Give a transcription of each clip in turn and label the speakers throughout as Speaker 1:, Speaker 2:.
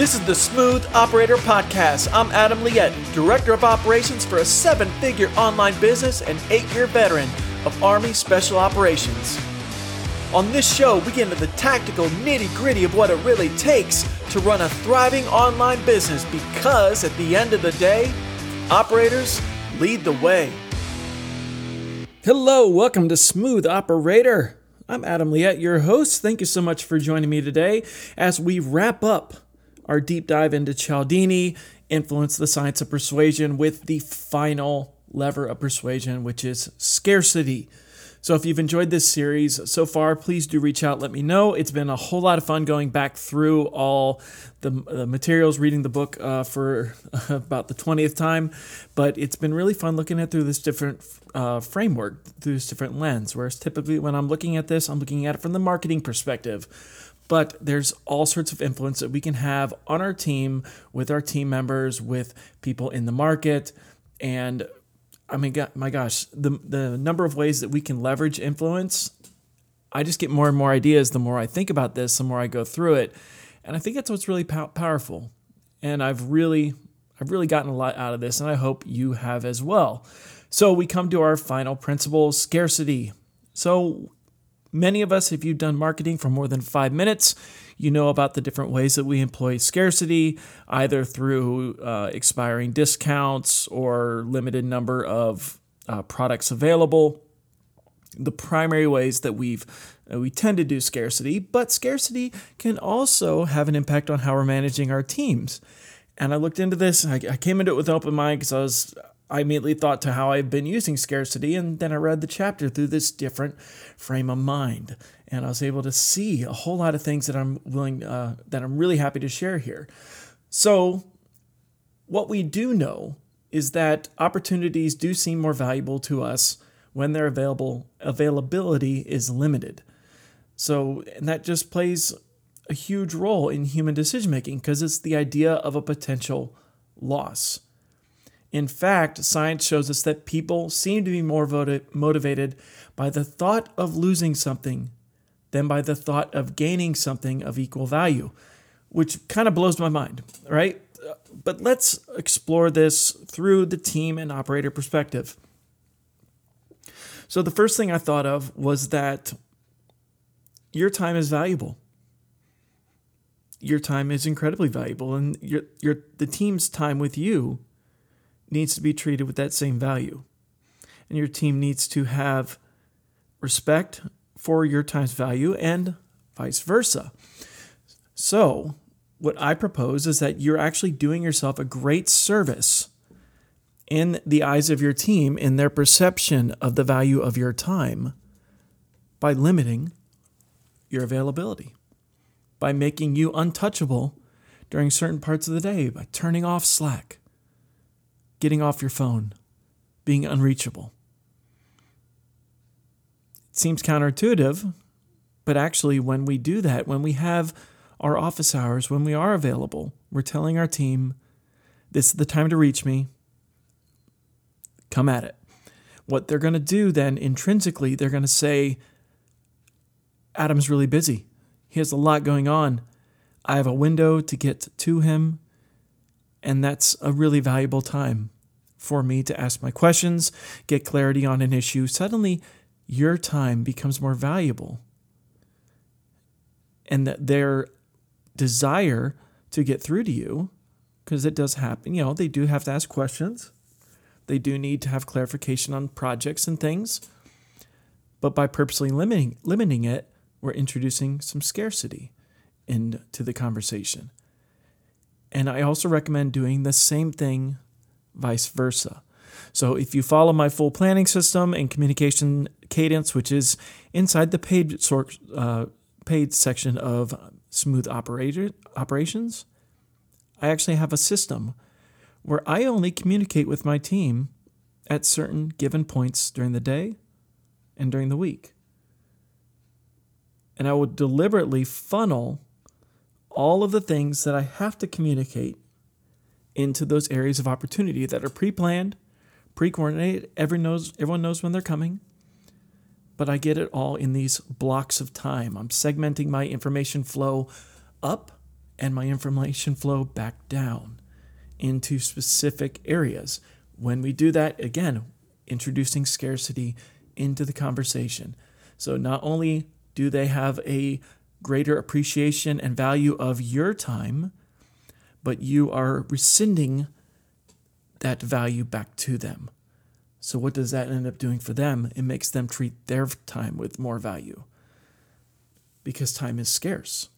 Speaker 1: This is the Smooth Operator Podcast. I'm Adam Liette, Director of Operations for a seven figure online business and eight year veteran of Army Special Operations. On this show, we get into the tactical nitty gritty of what it really takes to run a thriving online business because at the end of the day, operators lead the way. Hello, welcome to Smooth Operator. I'm Adam Liette, your host. Thank you so much for joining me today as we wrap up our deep dive into Cialdini, influence the science of persuasion with the final lever of persuasion, which is scarcity. So if you've enjoyed this series so far, please do reach out, let me know. It's been a whole lot of fun going back through all the, the materials, reading the book uh, for about the 20th time, but it's been really fun looking at through this different uh, framework, through this different lens. Whereas typically when I'm looking at this, I'm looking at it from the marketing perspective but there's all sorts of influence that we can have on our team with our team members with people in the market. And i mean my gosh the the number of ways that we can leverage influence i just get more and more ideas the more i think about this the more i go through it. And i think that's what's really pow- powerful. And i've really i've really gotten a lot out of this and i hope you have as well. So we come to our final principle scarcity. So Many of us, if you've done marketing for more than five minutes, you know about the different ways that we employ scarcity, either through uh, expiring discounts or limited number of uh, products available. The primary ways that we've uh, we tend to do scarcity, but scarcity can also have an impact on how we're managing our teams. And I looked into this. I, I came into it with an open mind because I was I immediately thought to how I've been using scarcity, and then I read the chapter through this different frame of mind, and I was able to see a whole lot of things that I'm willing, uh, that I'm really happy to share here. So, what we do know is that opportunities do seem more valuable to us when their available availability is limited. So, and that just plays a huge role in human decision making because it's the idea of a potential loss. In fact, science shows us that people seem to be more motivated by the thought of losing something than by the thought of gaining something of equal value, which kind of blows my mind, right? Uh, but let's explore this through the team and operator perspective. So, the first thing I thought of was that your time is valuable. Your time is incredibly valuable, and your, your, the team's time with you needs to be treated with that same value. And your team needs to have respect for your time's value and vice versa. So, what I propose is that you're actually doing yourself a great service in the eyes of your team in their perception of the value of your time by limiting your availability, by making you untouchable during certain parts of the day, by turning off Slack, getting off your phone, being unreachable. It seems counterintuitive, but actually, when we do that, when we have our office hours, when we are available, we're telling our team, this is the time to reach me. Come at it. What they're going to do then intrinsically, they're going to say, Adam's really busy. He has a lot going on. I have a window to get to him. And that's a really valuable time for me to ask my questions, get clarity on an issue. Suddenly, your time becomes more valuable. And that their desire to get through to you, because it does happen, you know, they do have to ask questions. They do need to have clarification on projects and things. But by purposely limiting, limiting it, we're introducing some scarcity into the conversation. And I also recommend doing the same thing vice versa. So if you follow my full planning system and communication cadence, which is inside the paid uh, paid section of Smooth Operator, Operations, I actually have a system where I only communicate with my team at certain given points during the day and during the week. And I will deliberately funnel all of the things that I have to communicate into those areas of opportunity that are pre-planned, pre-coordinated. Everyone knows everyone knows when they're coming. But I get it all in these blocks of time. I'm segmenting my information flow up and my information flow back down into specific areas. When we do that, again, introducing scarcity into the conversation. So not only do they have a greater appreciation and value of your time, but you are rescinding that value back to them. So, what does that end up doing for them? It makes them treat their time with more value because time is scarce.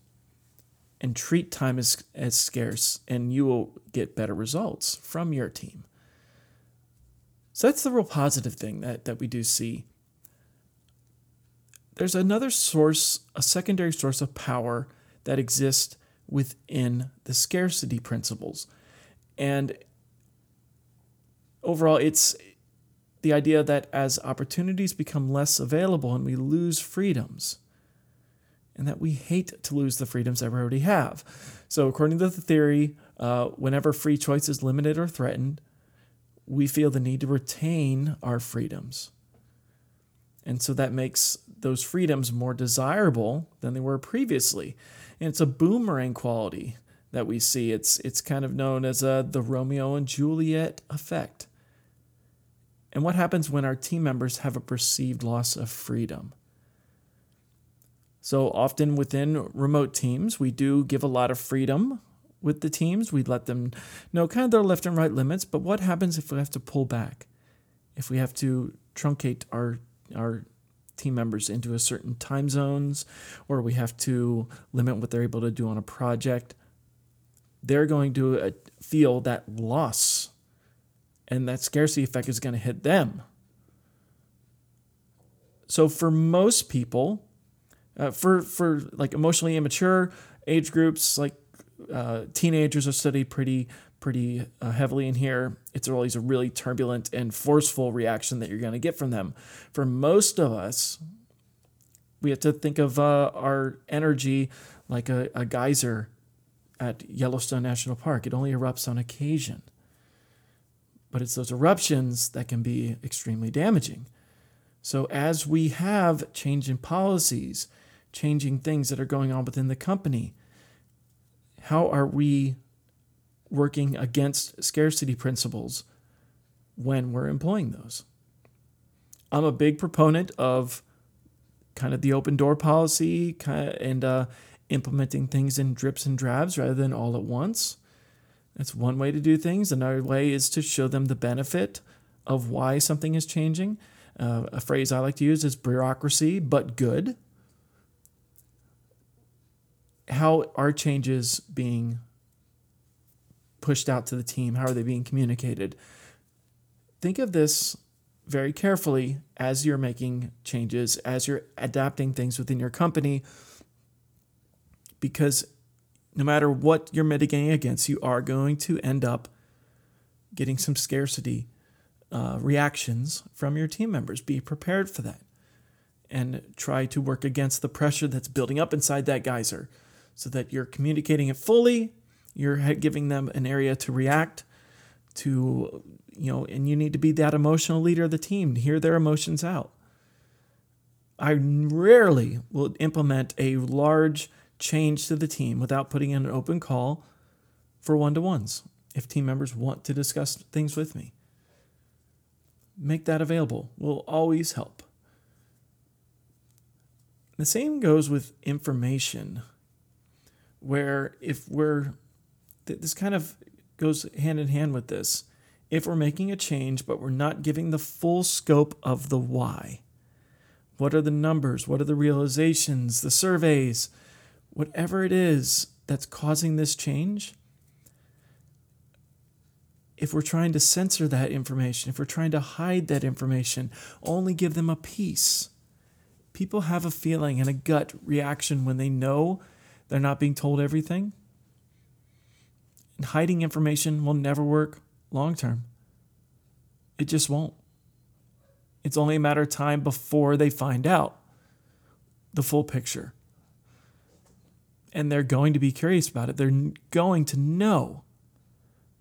Speaker 1: And treat time as, as scarce, and you will get better results from your team. So, that's the real positive thing that, that we do see. There's another source, a secondary source of power that exists within the scarcity principles. And overall, it's the idea that as opportunities become less available and we lose freedoms, and that we hate to lose the freedoms that we already have. So, according to the theory, uh, whenever free choice is limited or threatened, we feel the need to retain our freedoms. And so that makes those freedoms more desirable than they were previously. And it's a boomerang quality that we see. It's, it's kind of known as a, the Romeo and Juliet effect. And what happens when our team members have a perceived loss of freedom? So, often within remote teams, we do give a lot of freedom with the teams. We let them know kind of their left and right limits. But what happens if we have to pull back? If we have to truncate our, our team members into a certain time zones, or we have to limit what they're able to do on a project, they're going to uh, feel that loss and that scarcity effect is going to hit them. So for most people, uh, for for like emotionally immature age groups, like uh, teenagers are studied pretty pretty uh, heavily in here. It's always a really turbulent and forceful reaction that you're going to get from them. For most of us, we have to think of uh, our energy like a, a geyser at Yellowstone National Park. It only erupts on occasion. But it's those eruptions that can be extremely damaging. So, as we have change in policies, changing things that are going on within the company, how are we working against scarcity principles when we're employing those? I'm a big proponent of kind of the open door policy and uh, implementing things in drips and drabs rather than all at once. That's one way to do things. Another way is to show them the benefit of why something is changing. Uh, a phrase I like to use is bureaucracy, but good. How are changes being pushed out to the team? How are they being communicated? Think of this very carefully as you're making changes, as you're adapting things within your company, because no matter what you're mitigating against, you are going to end up getting some scarcity uh, reactions from your team members. Be prepared for that and try to work against the pressure that's building up inside that geyser so that you're communicating it fully. You're giving them an area to react to, you know, and you need to be that emotional leader of the team to hear their emotions out. I rarely will implement a large change to the team without putting in an open call for one to ones if team members want to discuss things with me. Make that available, will always help. The same goes with information, where if we're, this kind of goes hand in hand with this. If we're making a change, but we're not giving the full scope of the why, what are the numbers? What are the realizations, the surveys, whatever it is that's causing this change, if we're trying to censor that information, if we're trying to hide that information, only give them a piece. People have a feeling and a gut reaction when they know they're not being told everything. And hiding information will never work long term. It just won't. It's only a matter of time before they find out the full picture and they're going to be curious about it. They're going to know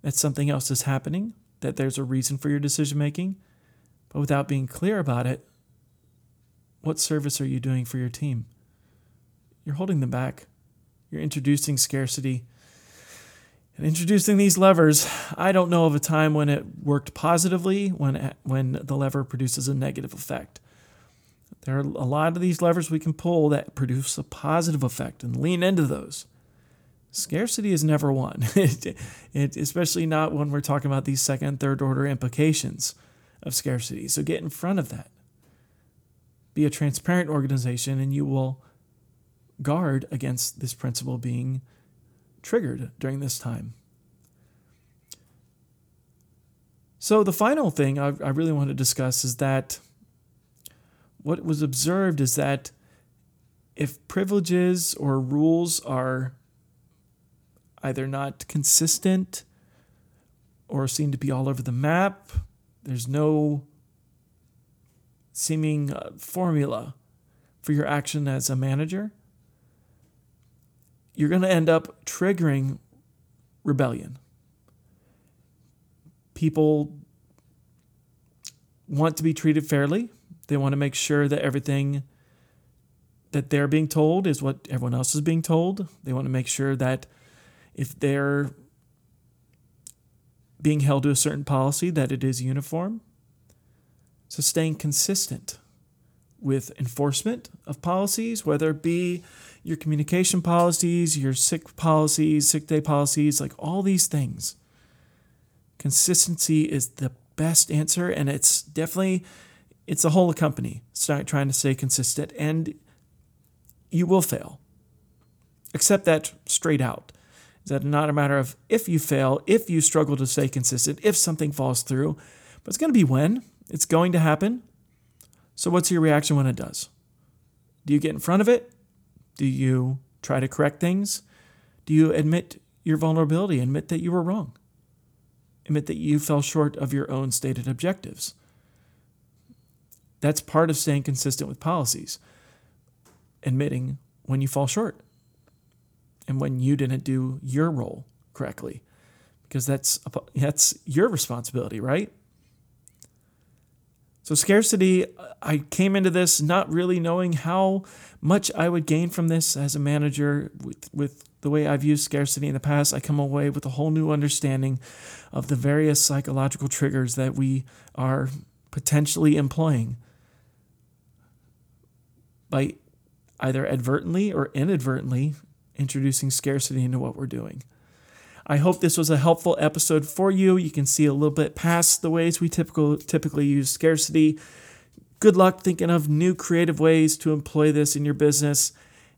Speaker 1: that something else is happening, that there's a reason for your decision making, but without being clear about it, what service are you doing for your team? You're holding them back. You're introducing scarcity Introducing these levers, I don't know of a time when it worked positively, when, when the lever produces a negative effect. There are a lot of these levers we can pull that produce a positive effect and lean into those. Scarcity is never one, it, it, especially not when we're talking about these second, third order implications of scarcity. So get in front of that. Be a transparent organization, and you will guard against this principle being triggered during this time. So, the final thing I, I really want to discuss is that what was observed is that if privileges or rules are either not consistent or seem to be all over the map, there's no seeming uh, formula for your action as a manager, you're going to end up triggering rebellion. People want to be treated fairly. They want to make sure that everything that they're being told is what everyone else is being told. They want to make sure that if they're being held to a certain policy, that it is uniform. So staying consistent with enforcement of policies, whether it be your communication policies, your sick policies, sick day policies, like all these things. Consistency is the best answer, and it's definitely it's a whole company start trying to stay consistent, and you will fail. Accept that straight out. Is that not a matter of if you fail, if you struggle to stay consistent, if something falls through, but it's going to be when. It's going to happen. So, what's your reaction when it does? Do you get in front of it? Do you try to correct things? Do you admit your vulnerability, admit that you were wrong? Admit that you fell short of your own stated objectives? That's part of staying consistent with policies. Admitting when you fall short and when you didn't do your role correctly because that's that's your responsibility, right? So, scarcity, I came into this not really knowing how much I would gain from this as a manager. With, with the way I've used scarcity in the past, I come away with a whole new understanding of the various psychological triggers that we are potentially employing by either advertently or inadvertently introducing scarcity into what we're doing. I hope this was a helpful episode for you. You can see a little bit past the ways we typical, typically use scarcity. Good luck thinking of new creative ways to employ this in your business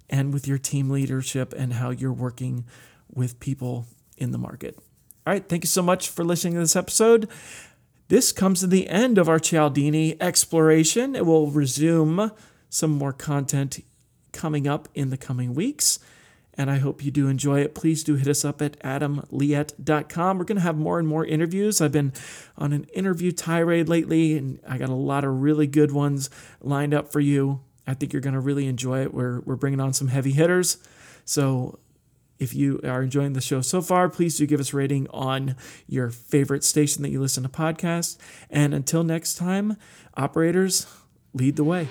Speaker 1: and with your team leadership and how you're working with people in the market. All right, thank you so much for listening to this episode. This comes to the end of our Cialdini exploration. It will resume some more content coming up in the coming weeks and I hope you do enjoy it. Please do hit us up at adamliette.com. We're going to have more and more interviews. I've been on an interview tirade lately, and I got a lot of really good ones lined up for you. I think you're going to really enjoy it. We're, we're bringing on some heavy hitters. So if you are enjoying the show so far, please do give us a rating on your favorite station that you listen to podcasts. And until next time, operators, lead the way.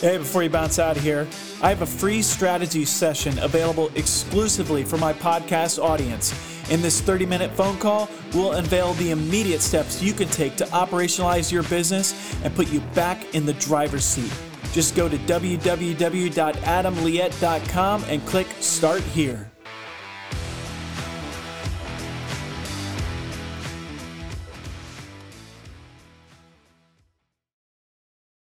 Speaker 1: Hey, before you bounce out of here, I have a free strategy session available exclusively for my podcast audience. In this 30 minute phone call, we'll unveil the immediate steps you can take to operationalize your business and put you back in the driver's seat. Just go to www.adamliette.com and click Start Here.